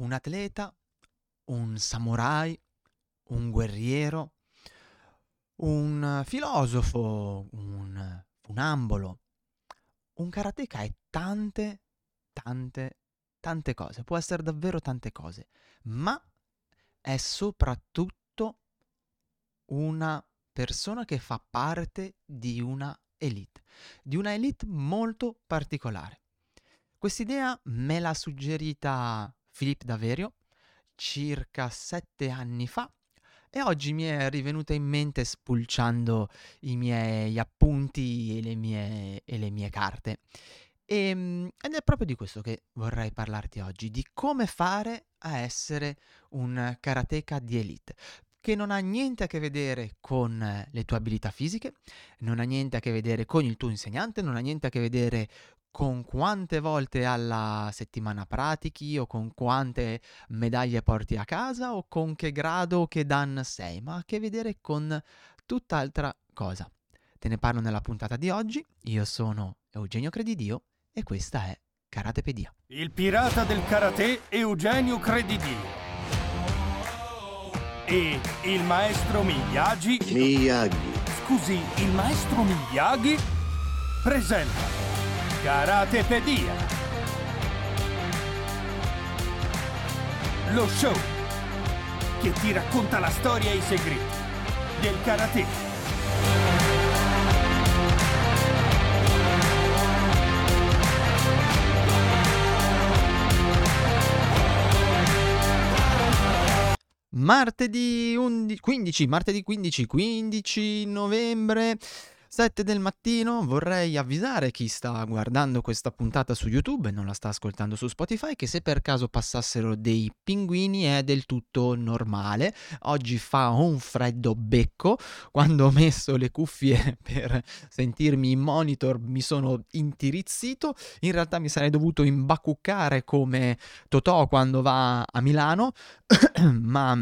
un atleta, un samurai, un guerriero, un filosofo, un funambolo, un karateka è tante, tante, tante cose. Può essere davvero tante cose, ma è soprattutto una persona che fa parte di una elite, di una elite molto particolare. Quest'idea me l'ha suggerita Filippo Daverio circa sette anni fa e oggi mi è rivenuta in mente spulciando i miei appunti e le mie, e le mie carte. E, ehm, ed è proprio di questo che vorrei parlarti oggi, di come fare a essere un karateka di elite che non ha niente a che vedere con le tue abilità fisiche, non ha niente a che vedere con il tuo insegnante, non ha niente a che vedere con quante volte alla settimana pratichi o con quante medaglie porti a casa o con che grado o che dan sei, ma ha a che vedere con tutt'altra cosa. Te ne parlo nella puntata di oggi, io sono Eugenio Credidio e questa è Karatepedia. Il pirata del karate Eugenio Credidio. E il maestro Miyagi. Miyagi. Scusi, il maestro Miyagi presenta Karatepedia. Lo show che ti racconta la storia e i segreti del karate. Martedì 11, 15, martedì 15, 15 novembre 7 del mattino vorrei avvisare chi sta guardando questa puntata su YouTube e non la sta ascoltando su Spotify che se per caso passassero dei pinguini è del tutto normale. Oggi fa un freddo becco. Quando ho messo le cuffie per sentirmi in monitor mi sono intirizzito. In realtà mi sarei dovuto imbacuccare come Totò quando va a Milano, ma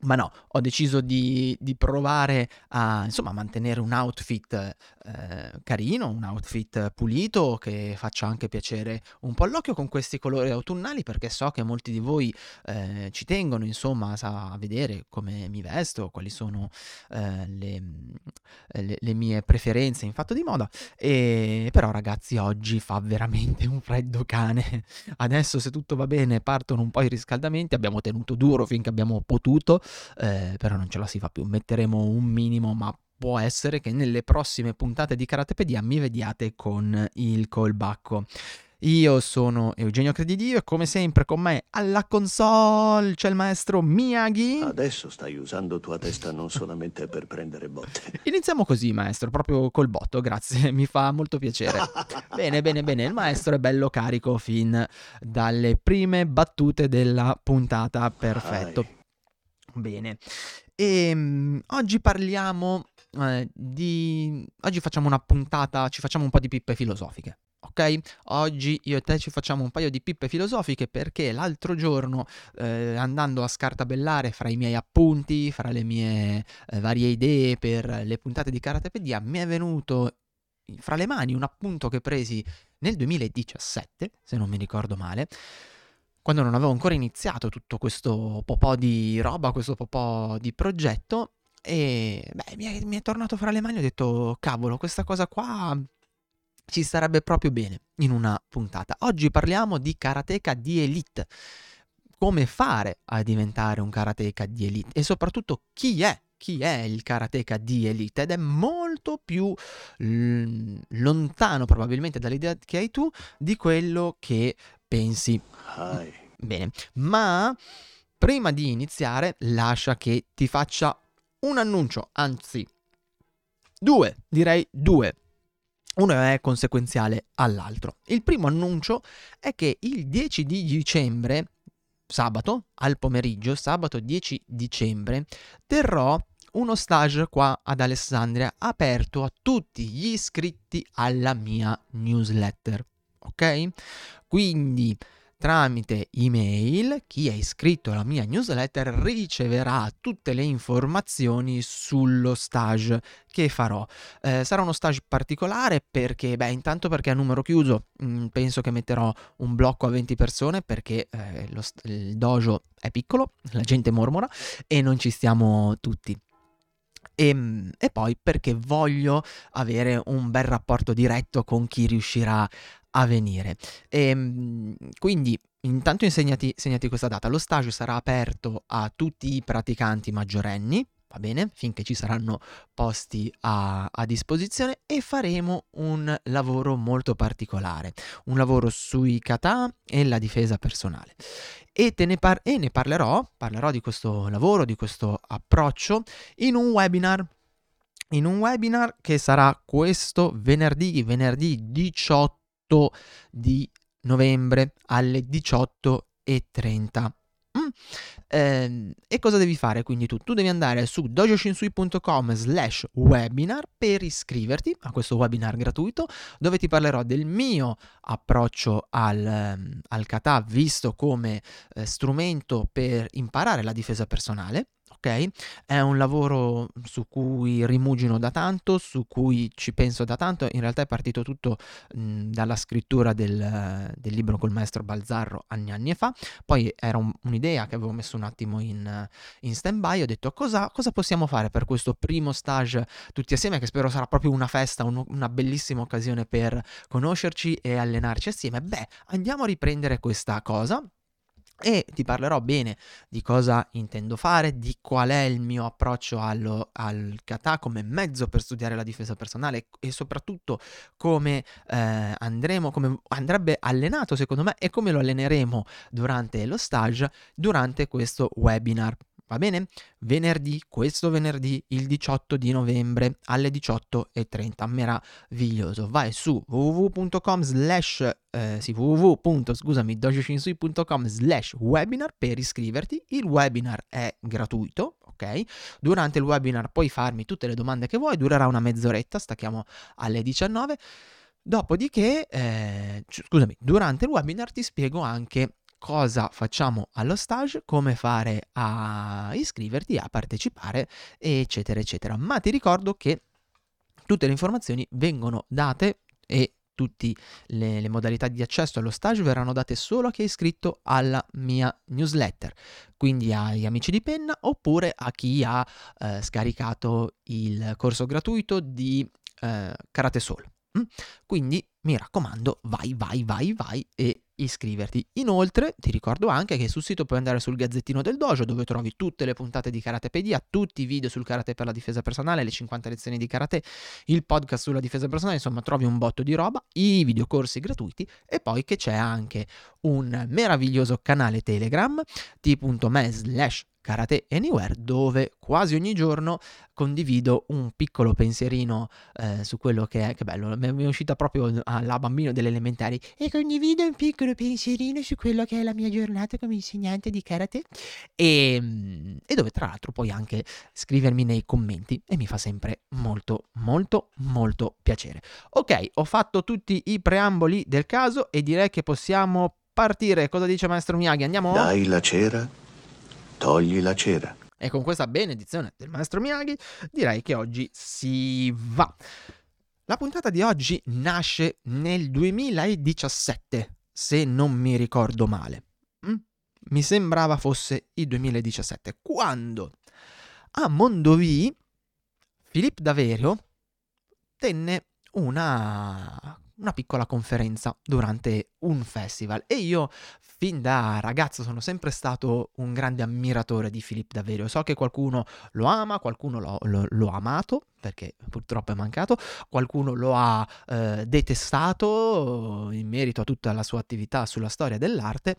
ma no, ho deciso di, di provare a insomma, mantenere un outfit eh, carino, un outfit pulito che faccia anche piacere un po' all'occhio con questi colori autunnali perché so che molti di voi eh, ci tengono insomma a vedere come mi vesto, quali sono eh, le, le, le, mie preferenze in fatto di moda. E, però ragazzi oggi fa veramente un freddo cane. Adesso se tutto va bene partono un po' i riscaldamenti, abbiamo tenuto duro finché abbiamo potuto eh, però non ce la si fa più, metteremo un minimo, ma può essere che nelle prossime puntate di Karatepedia mi vediate con il colbacco. Io sono Eugenio Credidio e come sempre con me alla console c'è il maestro Miyagi. Adesso stai usando tua testa non solamente per prendere botte. Iniziamo così, maestro, proprio col botto, grazie, mi fa molto piacere. bene, bene, bene, il maestro è bello carico fin dalle prime battute della puntata, perfetto. Ai. Bene. E um, oggi parliamo eh, di... Oggi facciamo una puntata, ci facciamo un po' di pippe filosofiche. Ok? Oggi io e te ci facciamo un paio di pippe filosofiche perché l'altro giorno, eh, andando a scartabellare fra i miei appunti, fra le mie eh, varie idee per le puntate di Karatepedia, mi è venuto fra le mani un appunto che presi nel 2017, se non mi ricordo male, quando non avevo ancora iniziato tutto questo po' di roba, questo po' di progetto. E beh, mi è, mi è tornato fra le mani e ho detto, cavolo, questa cosa qua ci sarebbe proprio bene in una puntata. Oggi parliamo di karateka di elite. Come fare a diventare un karateka di elite e soprattutto chi è chi è il karateka di elite ed è molto più l- lontano probabilmente dall'idea che hai tu di quello che pensi. Hi. Bene, ma prima di iniziare lascia che ti faccia un annuncio, anzi due, direi due. Uno è conseguenziale all'altro. Il primo annuncio è che il 10 di dicembre, sabato, al pomeriggio, sabato 10 dicembre, terrò uno stage qua ad Alessandria aperto a tutti gli iscritti alla mia newsletter. Ok? Quindi tramite email chi è iscritto alla mia newsletter riceverà tutte le informazioni sullo stage che farò. Eh, sarà uno stage particolare perché, beh, intanto perché a numero chiuso mh, mm, penso che metterò un blocco a 20 persone perché eh, lo, il dojo è piccolo, la gente mormora e non ci stiamo tutti. E, ehm, e, poi perché voglio avere un bel rapporto diretto con chi riuscirà a venire. E, ehm, quindi intanto insegnati, segnati questa data. Lo stage sarà aperto a tutti i praticanti maggiorenni, va bene, finché ci saranno posti a, a, disposizione e faremo un lavoro molto particolare, un lavoro sui kata e la difesa personale. E, ne, par- e ne parlerò, parlerò di questo lavoro, di questo approccio in un webinar in un webinar che sarà questo venerdì, venerdì 18 di novembre alle 18.30. Mm. Eh, e cosa devi fare quindi tu? Tu devi andare su dojoshinsui.com slash webinar per iscriverti a questo webinar gratuito dove ti parlerò del mio approccio al, ehm, al kata visto come eh, strumento per imparare la difesa personale ok? È un lavoro su cui rimugino da tanto, su cui ci penso da tanto, in realtà è partito tutto mh, dalla scrittura del, del, libro col maestro Balzarro anni anni fa, poi era un, un'idea che avevo messo un attimo in, in stand-by, ho detto cosa, cosa, possiamo fare per questo primo stage tutti assieme, che spero sarà proprio una festa, un, una bellissima occasione per conoscerci e allenarci assieme. Beh, andiamo a riprendere questa cosa e ti parlerò bene di cosa intendo fare, di qual è il mio approccio allo, al kata come mezzo per studiare la difesa personale e soprattutto come eh, andremo, come andrebbe allenato secondo me e come lo alleneremo durante lo stage, durante questo webinar va bene? Venerdì, questo venerdì, il 18 di novembre alle 18.30, meraviglioso. Vai su www.com slash, eh, slash webinar per iscriverti. Il webinar è gratuito, ok? Durante il webinar puoi farmi tutte le domande che vuoi, durerà una mezz'oretta, stacchiamo alle 19. Dopodiché, eh, scusami, durante il webinar ti spiego anche cosa facciamo allo stage, come fare a iscriverti, a partecipare, eccetera, eccetera. Ma ti ricordo che tutte le informazioni vengono date e tutte le, le, modalità di accesso allo stage verranno date solo a chi è iscritto alla mia newsletter, quindi agli amici di penna oppure a chi ha eh, scaricato il corso gratuito di eh, Karate Soul. Mm? Quindi mi raccomando, vai, vai, vai, vai e iscriverti. Inoltre ti ricordo anche che sul sito puoi andare sul Gazzettino del Dojo dove trovi tutte le puntate di Karatepedia, tutti i video sul karate per la difesa personale, le 50 lezioni di karate, il podcast sulla difesa personale, insomma trovi un botto di roba, i videocorsi gratuiti e poi che c'è anche un meraviglioso canale Telegram t.me slash Karate Anywhere, dove quasi ogni giorno condivido un piccolo pensierino eh, su quello che è, che bello, mi è uscita proprio alla bambino delle elementari, e condivido un piccolo pensierino su quello che è la mia giornata come insegnante di karate, e, ehm, e dove tra l'altro puoi anche scrivermi nei commenti e mi fa sempre molto, molto, molto piacere. Ok, ho fatto tutti i preamboli del caso e direi che possiamo partire. Cosa dice maestro Miyagi? Andiamo? Dai la cera Togli la cera. E con questa benedizione del maestro Miyagi direi che oggi si va. La puntata di oggi nasce nel 2017, se non mi ricordo male. Mm? Mi sembrava fosse il 2017, quando a Mondovì Filippo Daverio tenne una, una piccola conferenza durante un festival. E io fin da ragazzo sono sempre stato un grande ammiratore di Philippe Daverio. So che qualcuno lo ama, qualcuno lo, lo, lo ha amato, perché purtroppo è mancato, qualcuno lo ha eh, detestato in merito a tutta la sua attività sulla storia dell'arte.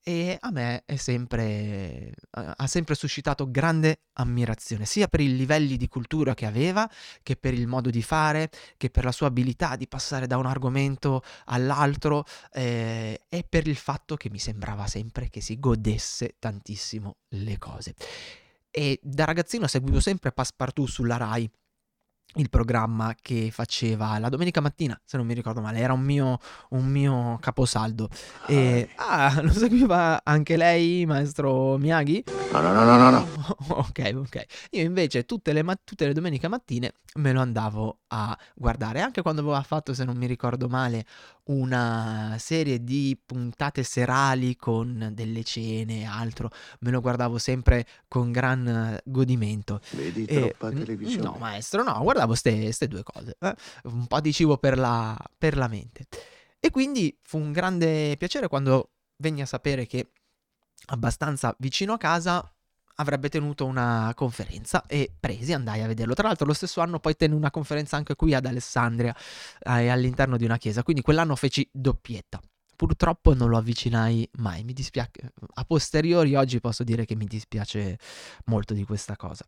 E a me sempre, ha sempre suscitato grande ammirazione, sia per i livelli di cultura che aveva, che per il modo di fare, che per la sua abilità di passare da un argomento all'altro. Eh, e per il fatto che mi sembrava sempre che si godesse tantissimo le cose. E da ragazzino seguivo sempre Passepartout sulla RAI il programma che faceva la domenica mattina, se non mi ricordo male, era un mio, un mio caposaldo. E, ah, lo seguiva anche lei, maestro Miyagi? No, no, no, no, no. no. ok, ok. Io invece tutte le, ma- tutte le domeniche mattine me lo andavo a guardare, anche quando aveva fatto, se non mi ricordo male, una serie di puntate serali con delle cene e altro, me lo guardavo sempre con gran godimento. Vedi E, troppa n- televisione. no, maestro, no, guardavo queste due cose, eh, un po' di cibo per la, per la mente. E quindi fu un grande piacere quando venni a sapere che abbastanza vicino a casa avrebbe tenuto una conferenza e presi, andai a vederlo. Tra l'altro lo stesso anno poi tenne una conferenza anche qui ad Alessandria, eh, all'interno di una chiesa, quindi quell'anno feci doppietta. Purtroppo non lo avvicinai mai, mi dispiace, a posteriori oggi posso dire che mi dispiace molto di questa cosa.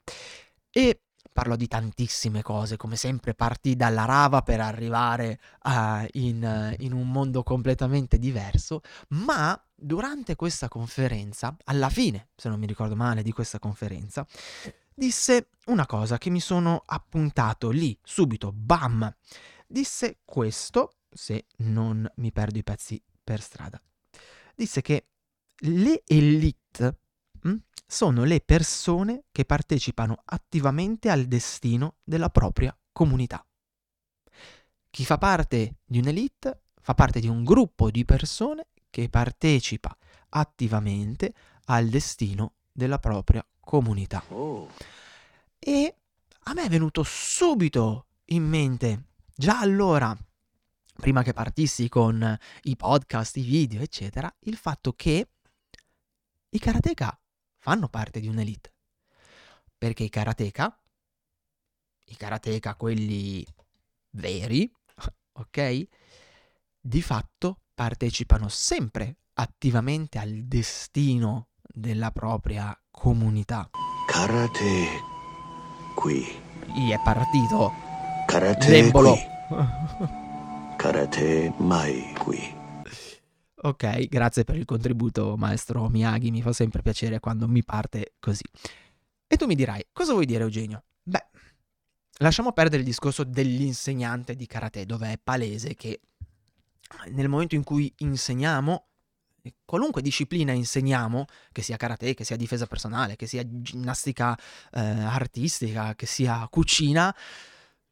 E parlò di tantissime cose, come sempre partì dalla rava per arrivare a- in, in un mondo completamente diverso, ma durante questa conferenza, alla fine, se non mi ricordo male, di questa conferenza, disse una cosa che mi sono appuntato lì, subito, bam! Disse questo, se non mi perdo i pezzi per strada. Disse che le elite mm, sono le persone che partecipano attivamente al destino della propria comunità. Chi fa parte di un'elite fa parte di un gruppo di persone che partecipa attivamente al destino della propria comunità. Oh, E a me è venuto subito in mente, già allora, prima che partissi con i podcast, i video, eccetera, il fatto che i karateka fanno parte di un'elite. Perché i karateka, i karateka quelli veri, ok? Di fatto partecipano sempre attivamente al destino della propria comunità. karate qui. Gli è partito Karate l'embolo. qui. Karate mai qui. Ok, grazie per il contributo, maestro Miyagi, mi fa sempre piacere quando mi parte così. E tu mi dirai, cosa vuoi dire Eugenio? Beh, lasciamo perdere il discorso dell'insegnante di karate, dove è palese che nel momento in cui insegniamo, qualunque disciplina insegniamo, che sia karate, che sia difesa personale, che sia ginnastica eh, artistica, che sia cucina,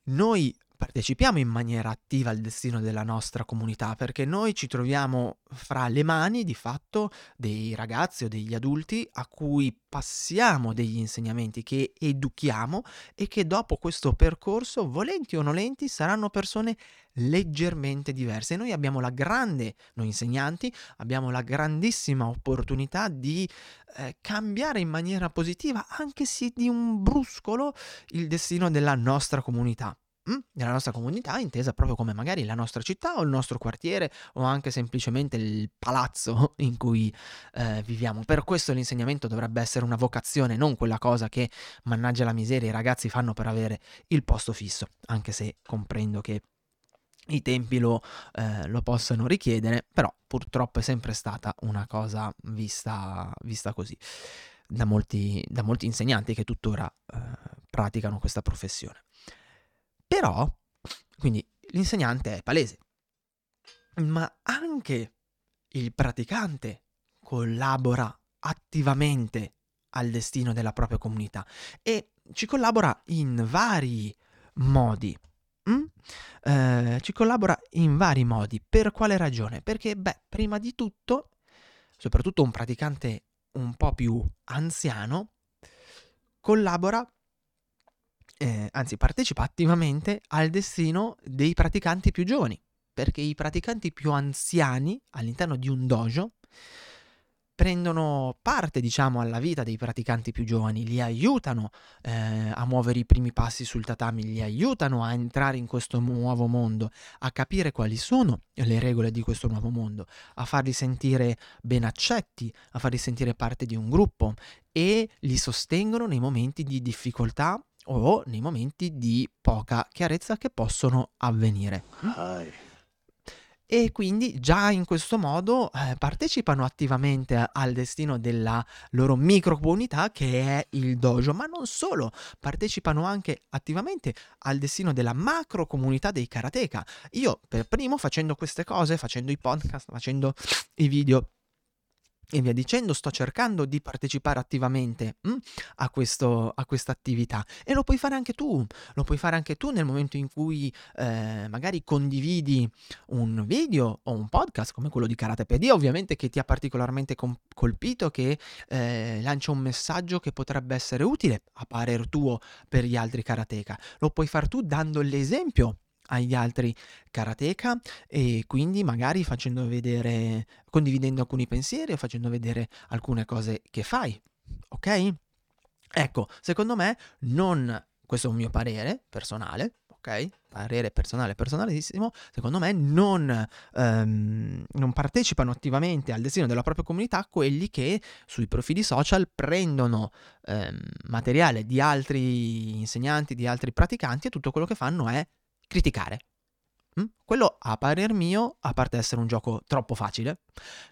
noi partecipiamo in maniera attiva al destino della nostra comunità perché noi ci troviamo fra le mani di fatto dei ragazzi o degli adulti a cui passiamo degli insegnamenti che educhiamo e che dopo questo percorso, volenti o nolenti, saranno persone leggermente diverse. Noi abbiamo la grande, noi insegnanti, abbiamo la grandissima opportunità di eh, cambiare in maniera positiva, anche se di un bruscolo, il destino della nostra comunità. Mm? Della nostra comunità, intesa proprio come magari la nostra città o il nostro quartiere o anche semplicemente il palazzo in cui eh, viviamo. Per questo l'insegnamento dovrebbe essere una vocazione, non quella cosa che, mannaggia la miseria, i ragazzi fanno per avere il posto fisso, anche se comprendo che i tempi lo, eh, lo possano richiedere, però purtroppo è sempre stata una cosa vista, vista così da molti, da molti insegnanti che tuttora eh, praticano questa professione. Però, quindi l'insegnante è palese, ma anche il praticante collabora attivamente al destino della propria comunità e ci collabora in vari modi. mm? Eh, ci collabora in vari modi. Per quale ragione? Perché, beh, prima di tutto, soprattutto un praticante un po' più anziano, collabora eh, anzi partecipa attivamente al destino dei praticanti più giovani, perché i praticanti più anziani all'interno di un dojo prendono parte, diciamo, alla vita dei praticanti più giovani, li aiutano eh, a muovere i primi passi sul tatami, li aiutano a entrare in questo nuovo mondo, a capire quali sono le regole di questo nuovo mondo, a farli sentire ben accetti, a farli sentire parte di un gruppo e li sostengono nei momenti di difficoltà o nei momenti di poca chiarezza che possono avvenire. Hai. e quindi già in questo modo eh, partecipano attivamente al destino della loro micro comunità che è il dojo, ma non solo, partecipano anche attivamente al destino della macro comunità dei karateka. Io per primo facendo queste cose, facendo i podcast, facendo i video e via dicendo, sto cercando di partecipare attivamente mh, mm, a, questa attività e lo puoi fare anche tu, lo puoi fare anche tu nel momento in cui eh, magari condividi un video o un podcast come quello di Karatepedia, ovviamente che ti ha particolarmente com- colpito, che eh, lancia un messaggio che potrebbe essere utile a parer tuo per gli altri karateka. Lo puoi fare tu dando l'esempio agli altri karateka e quindi magari facendo vedere, condividendo alcuni pensieri o facendo vedere alcune cose che fai. Ok? Ecco, secondo me non, questo è un mio parere personale, ok? Parere personale, personalissimo, secondo me non, um, non, partecipano attivamente al destino della propria comunità quelli che sui profili social prendono um, materiale di altri insegnanti, di altri praticanti e tutto quello che fanno è criticare. Mm? Quello, a parer mio, a parte essere un gioco troppo facile,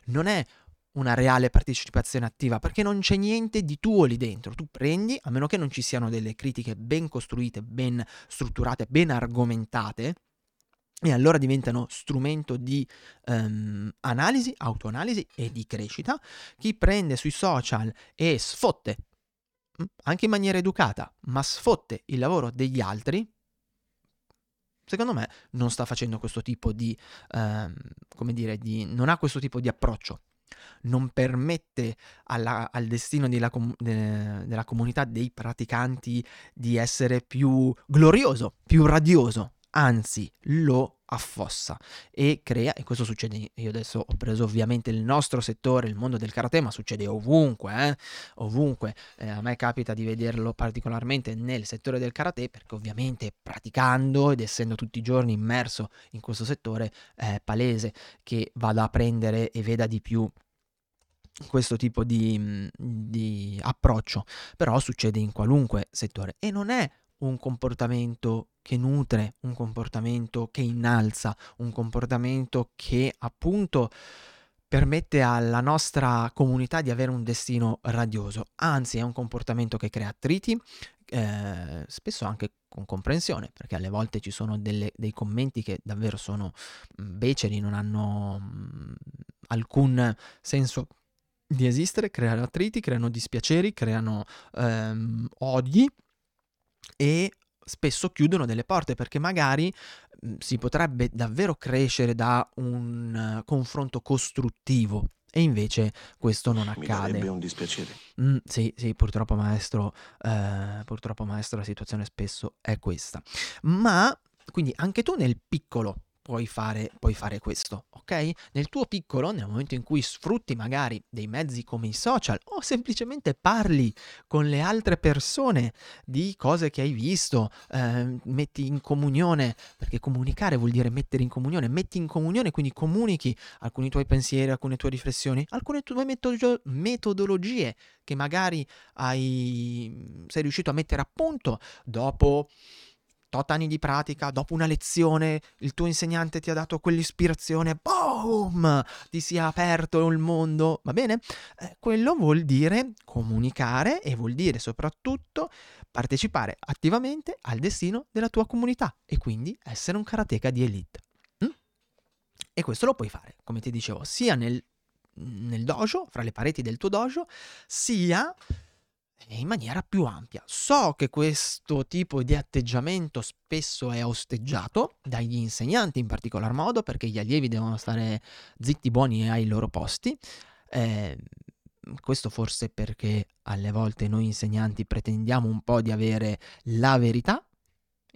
non è una reale partecipazione attiva perché non c'è niente di tuo lì dentro. Tu prendi, a meno che non ci siano delle critiche ben costruite, ben strutturate, ben argomentate, e allora diventano strumento di um, analisi, autoanalisi e di crescita. Chi prende sui social e sfotte, mm, anche in maniera educata, ma sfotte il lavoro degli altri, secondo me non sta facendo questo tipo di, ehm, come dire, di, non ha questo tipo di approccio. Non permette alla, al destino della, com- de- della comunità dei praticanti di essere più glorioso, più radioso, anzi lo affossa e crea, e questo succede, io adesso ho preso ovviamente il nostro settore, il mondo del karate, ma succede ovunque, eh? ovunque, eh, a me capita di vederlo particolarmente nel settore del karate perché ovviamente praticando ed essendo tutti i giorni immerso in questo settore è palese che vada a prendere e veda di più questo tipo di, di approccio, però succede in qualunque settore. E non è un comportamento che nutre, un comportamento che innalza, un comportamento che appunto permette alla nostra comunità di avere un destino radioso, anzi è un comportamento che crea attriti, eh, spesso anche con comprensione, perché alle volte ci sono delle, dei commenti che davvero sono mm, beceri, non hanno mh, mm, alcun senso di esistere, creano attriti, creano dispiaceri, creano ehm, odi e spesso chiudono delle porte perché magari mh, mhmm, si potrebbe davvero crescere da un uh, confronto costruttivo e invece questo non accade. Mi un dispiacere. Mm, sì, sì, purtroppo maestro, eh, purtroppo maestro la situazione spesso è questa. Ma quindi anche tu nel piccolo puoi fare, puoi fare questo, ok? Nel tuo piccolo, nel momento in cui sfrutti magari dei mezzi come i social o semplicemente parli con le altre persone di cose che hai visto, eh, metti in comunione, perché comunicare vuol dire mettere in comunione, metti in comunione, quindi comunichi alcuni tuoi pensieri, alcune tue riflessioni, alcune tue metodo- metodologie che magari hai, sei riuscito a mettere a punto dopo tot anni di pratica, dopo una lezione, il tuo insegnante ti ha dato quell'ispirazione, boom, ti si è aperto il mondo, va bene? Eh, quello vuol dire comunicare e vuol dire soprattutto partecipare attivamente al destino della tua comunità e quindi essere un karateka di elite. Mm? E questo lo puoi fare, come ti dicevo, sia nel, nel dojo, fra le pareti del tuo dojo, sia in maniera più ampia. So che questo tipo di atteggiamento spesso è osteggiato dagli insegnanti in particolar modo perché gli allievi devono stare zitti, buoni ai loro posti. Eh, questo forse perché alle volte noi insegnanti pretendiamo un po' di avere la verità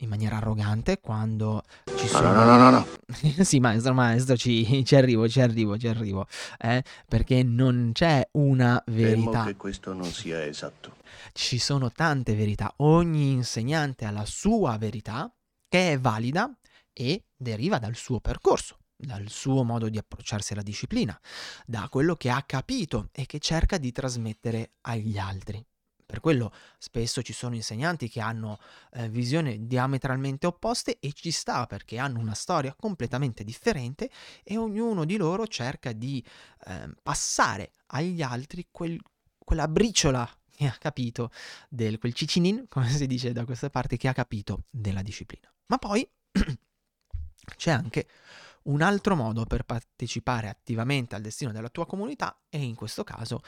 in maniera arrogante quando ci sono... No, no, no, no, no. sì, maestro, maestro, ci, ci, arrivo, ci arrivo, ci arrivo. Eh? Perché non c'è una verità. Temo che questo non sia esatto. Ci sono tante verità. Ogni insegnante ha la sua verità che è valida e deriva dal suo percorso dal suo modo di approcciarsi alla disciplina, da quello che ha capito e che cerca di trasmettere agli altri Per quello spesso ci sono insegnanti che hanno eh, visioni diametralmente opposte e ci sta perché hanno una storia completamente differente e ognuno di loro cerca di eh, passare agli altri quel, quella briciola che ha capito, del, quel cicinin, come si dice da queste parti, che ha capito della disciplina. Ma poi c'è anche un altro modo per partecipare attivamente al destino della tua comunità e in questo caso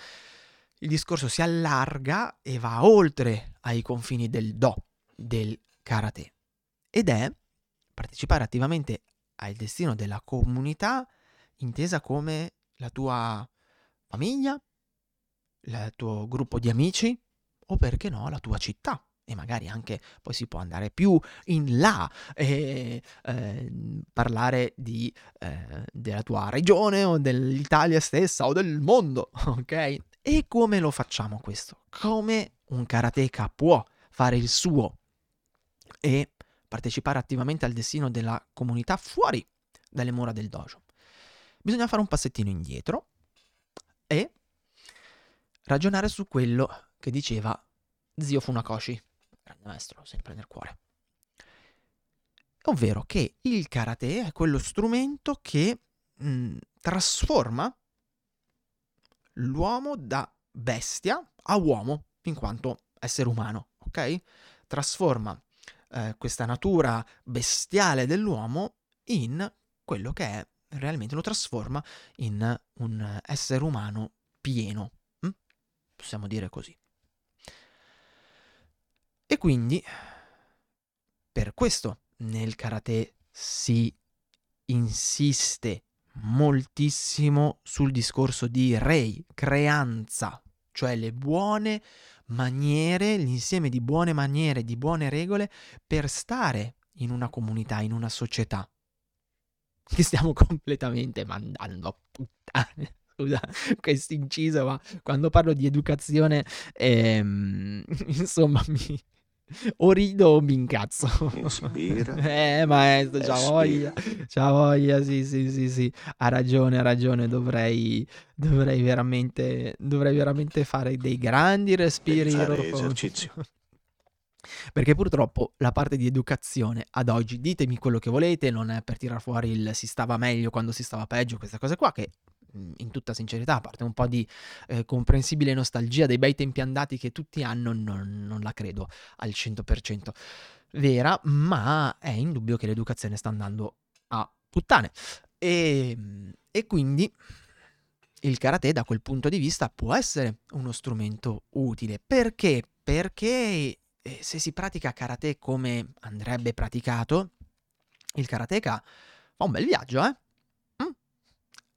il discorso si allarga e va oltre ai confini del do, del karate. Ed è partecipare attivamente al destino della comunità intesa come la tua famiglia, il tuo gruppo di amici o perché no la tua città e magari anche poi si può andare più in là e eh, parlare di, eh, della tua regione o dell'Italia stessa o del mondo, ok? E come lo facciamo questo? Come un karateka può fare il suo e partecipare attivamente al destino della comunità fuori dalle mura del dojo? Bisogna fare un passettino indietro e ragionare su quello che diceva zio Funakoshi, grande maestro, sempre nel cuore. Ovvero che il karate è quello strumento che mh, mm, trasforma l'uomo da bestia a uomo in quanto essere umano, ok? Trasforma eh, questa natura bestiale dell'uomo in quello che è realmente, lo trasforma in un essere umano pieno, possiamo dire così. E quindi, per questo nel karate si insiste moltissimo sul discorso di rei, creanza, cioè le buone maniere, l'insieme di buone maniere, di buone regole per stare in una comunità, in una società. Che stiamo completamente mandando a puttane scusa questo inciso, ma quando parlo di educazione, ehm, insomma, mi, o rido o mi incazzo. Inspira. eh, maestro, c'ha voglia. C'ha voglia, sì, sì, sì, sì. Ha ragione, ha ragione. Dovrei, dovrei, veramente, dovrei veramente fare dei grandi respiri. esercizio. Perché purtroppo la parte di educazione ad oggi, ditemi quello che volete, non è per tirar fuori il si stava meglio quando si stava peggio, queste cose qua che in tutta sincerità, a parte un po' di eh, comprensibile nostalgia dei bei tempi andati che tutti hanno, non, non la credo al 100% vera, ma è indubbio che l'educazione sta andando a puttane. E, ehm, e quindi il karate da quel punto di vista può essere uno strumento utile. Perché? Perché eh, se si pratica karate come andrebbe praticato, il karateka fa un bel viaggio, eh?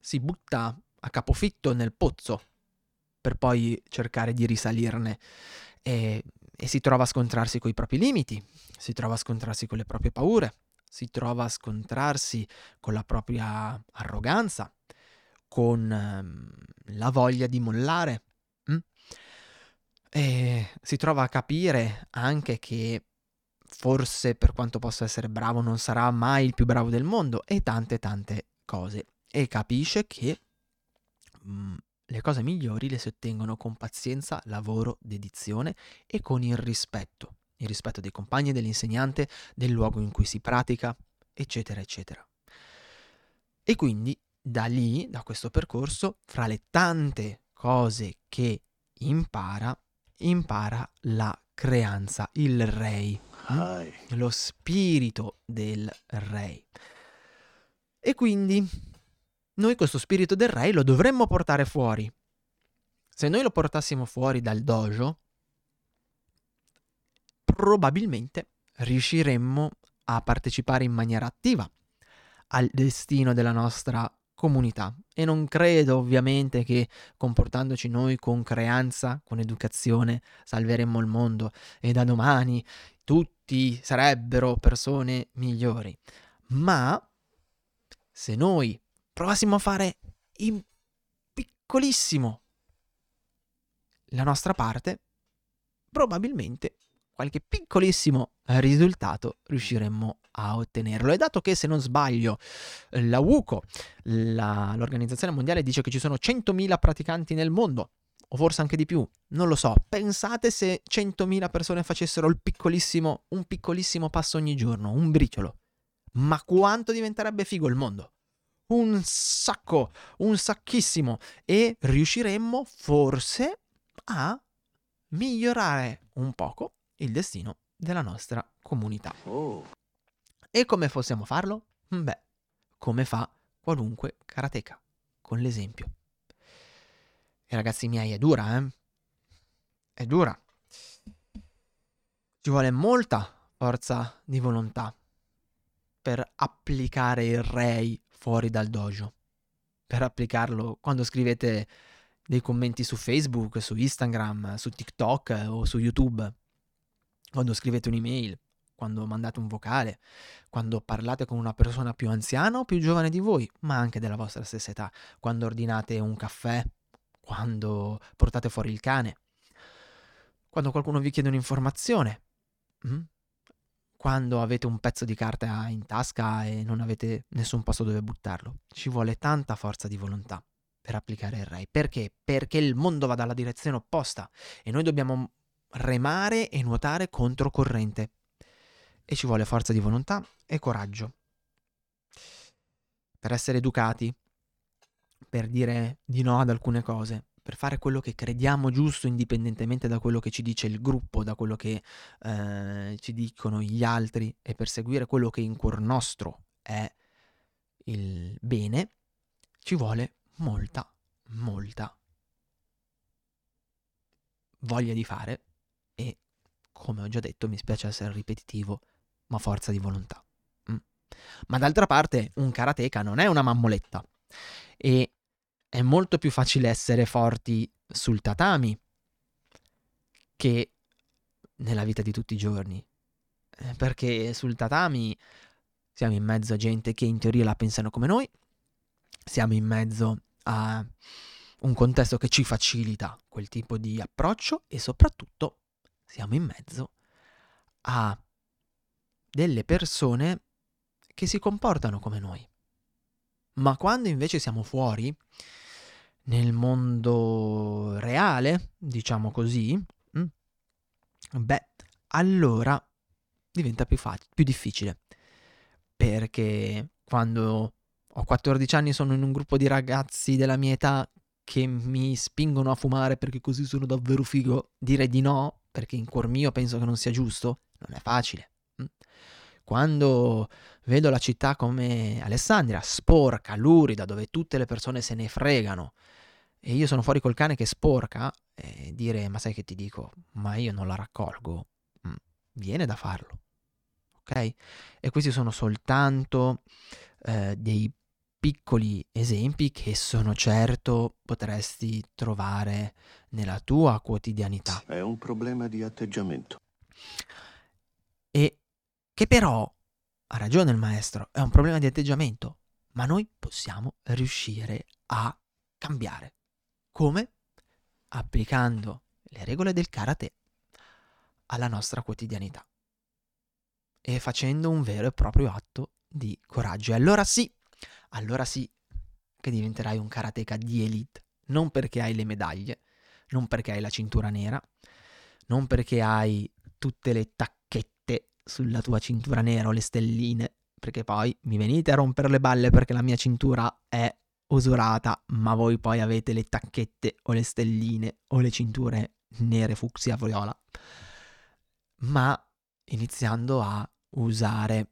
Si butta a capofitto nel pozzo per poi cercare di risalirne e, e si trova a scontrarsi con i propri limiti, si trova a scontrarsi con le proprie paure, si trova a scontrarsi con la propria arroganza, con ehm, la voglia di mollare. Hm? E si trova a capire anche che forse per quanto possa essere bravo non sarà mai il più bravo del mondo e tante tante cose e capisce che mh, mm, le cose migliori le si ottengono con pazienza, lavoro, dedizione e con il rispetto, il rispetto dei compagni, dell'insegnante, del luogo in cui si pratica, eccetera, eccetera. E quindi da lì, da questo percorso, fra le tante cose che impara, impara la creanza, il rei, hm? lo spirito del rei. E quindi noi questo spirito del re lo dovremmo portare fuori. Se noi lo portassimo fuori dal dojo, probabilmente riusciremmo a partecipare in maniera attiva al destino della nostra comunità. E non credo ovviamente che comportandoci noi con creanza, con educazione, salveremmo il mondo e da domani tutti sarebbero persone migliori. Ma se noi provassimo a fare in piccolissimo la nostra parte, probabilmente qualche piccolissimo risultato riusciremmo a ottenerlo. E dato che, se non sbaglio, la WUCO, la, l'Organizzazione Mondiale, dice che ci sono 100.000 praticanti nel mondo o forse anche di più, non lo so. Pensate se 100.000 persone facessero piccolissimo, un piccolissimo passo ogni giorno, un briciolo. Ma quanto diventerebbe figo il mondo? Un sacco, un sacchissimo. E riusciremmo forse a migliorare un poco il destino della nostra comunità. Oh, E come possiamo farlo? Beh, come fa qualunque karateka, con l'esempio. E ragazzi miei, è dura, eh? È dura. Ci vuole molta forza di volontà per applicare il rei fuori dal dojo. Per applicarlo quando scrivete dei commenti su Facebook, su Instagram, su TikTok eh, o su YouTube. Quando scrivete un'email, quando mandate un vocale, quando parlate con una persona più anziana o più giovane di voi, ma anche della vostra stessa età, quando ordinate un caffè, quando portate fuori il cane, quando qualcuno vi chiede un'informazione, mm? Quando avete un pezzo di carta in tasca e non avete nessun posto dove buttarlo. Ci vuole tanta forza di volontà per applicare il Rai. Perché? Perché il mondo va dalla direzione opposta e noi dobbiamo remare e nuotare controcorrente. E ci vuole forza di volontà e coraggio. Per essere educati, per dire di no ad alcune cose, per fare quello che crediamo giusto indipendentemente da quello che ci dice il gruppo, da quello che eh, ci dicono gli altri e per seguire quello che in cuor nostro è il bene, ci vuole molta, molta voglia di fare e, come ho già detto, mi spiace essere ripetitivo, ma forza di volontà. Mm. Ma d'altra parte, un karateka non è una mammoletta e è molto più facile essere forti sul tatami che nella vita di tutti i giorni. Eh, Perché sul tatami siamo in mezzo a gente che in teoria la pensano come noi, siamo in mezzo a un contesto che ci facilita quel tipo di approccio e soprattutto siamo in mezzo a delle persone che si comportano come noi. Ma quando invece siamo fuori, nel mondo reale, diciamo così, mm, beh, allora diventa più, fac- più difficile. Perché quando ho 14 anni sono in un gruppo di ragazzi della mia età che mi spingono a fumare perché così sono davvero figo, dire di no, perché in cuor mio penso che non sia giusto, non è facile. Quando vedo la città come Alessandria, sporca, lurida, dove tutte le persone se ne fregano, e io sono fuori col cane che sporca, e dire, ma sai che ti dico, ma io non la raccolgo, mm, viene da farlo. Ok? E questi sono soltanto eh, dei piccoli esempi che sono certo potresti trovare nella tua quotidianità è un problema di atteggiamento. e che però, ha ragione il maestro, è un problema di atteggiamento, ma noi possiamo riuscire a cambiare. Come? Applicando le regole del karate alla nostra quotidianità e facendo un vero e proprio atto di coraggio. E allora sì, allora sì che diventerai un karateka di elite, non perché hai le medaglie, non perché hai la cintura nera, non perché hai tutte le tacchette sulla tua cintura nera o le stelline, perché poi mi venite a rompere le balle perché la mia cintura è usurata, ma voi poi avete le tacchette o le stelline o le cinture nere fucsia viola. Ma iniziando a usare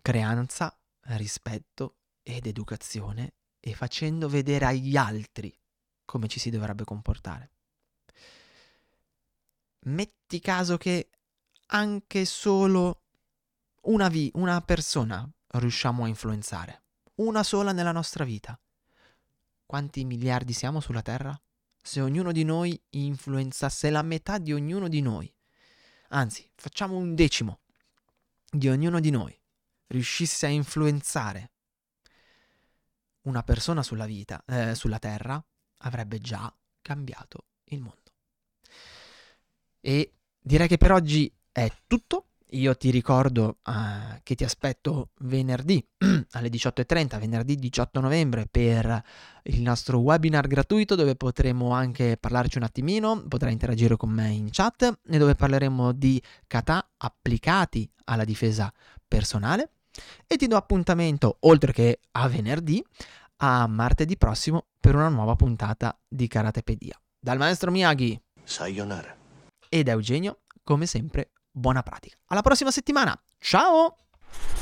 creanza, rispetto ed educazione e facendo vedere agli altri come ci si dovrebbe comportare. Metti caso che anche solo una, vi- una persona riusciamo a influenzare, una sola nella nostra vita. Quanti miliardi siamo sulla Terra? Se ognuno di noi influenzasse la metà di ognuno di noi, anzi, facciamo un decimo di ognuno di noi, riuscisse a influenzare una persona sulla vita, eh, sulla Terra, avrebbe già cambiato il mondo. E direi che per oggi è tutto. Io ti ricordo uh, che ti aspetto venerdì alle 18.30, venerdì 18 novembre, per il nostro webinar gratuito dove potremo anche parlarci un attimino, potrai interagire con me in chat e dove parleremo di kata applicati alla difesa personale. E ti do appuntamento, oltre che a venerdì, a martedì prossimo per una nuova puntata di Karatepedia. Dal maestro Miyagi Sayonara. ed Eugenio, come sempre, buona pratica. Alla prossima settimana. Ciao!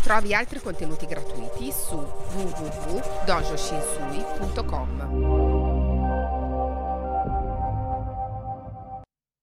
Trovi altri contenuti gratuiti su www.dojoshinsui.com.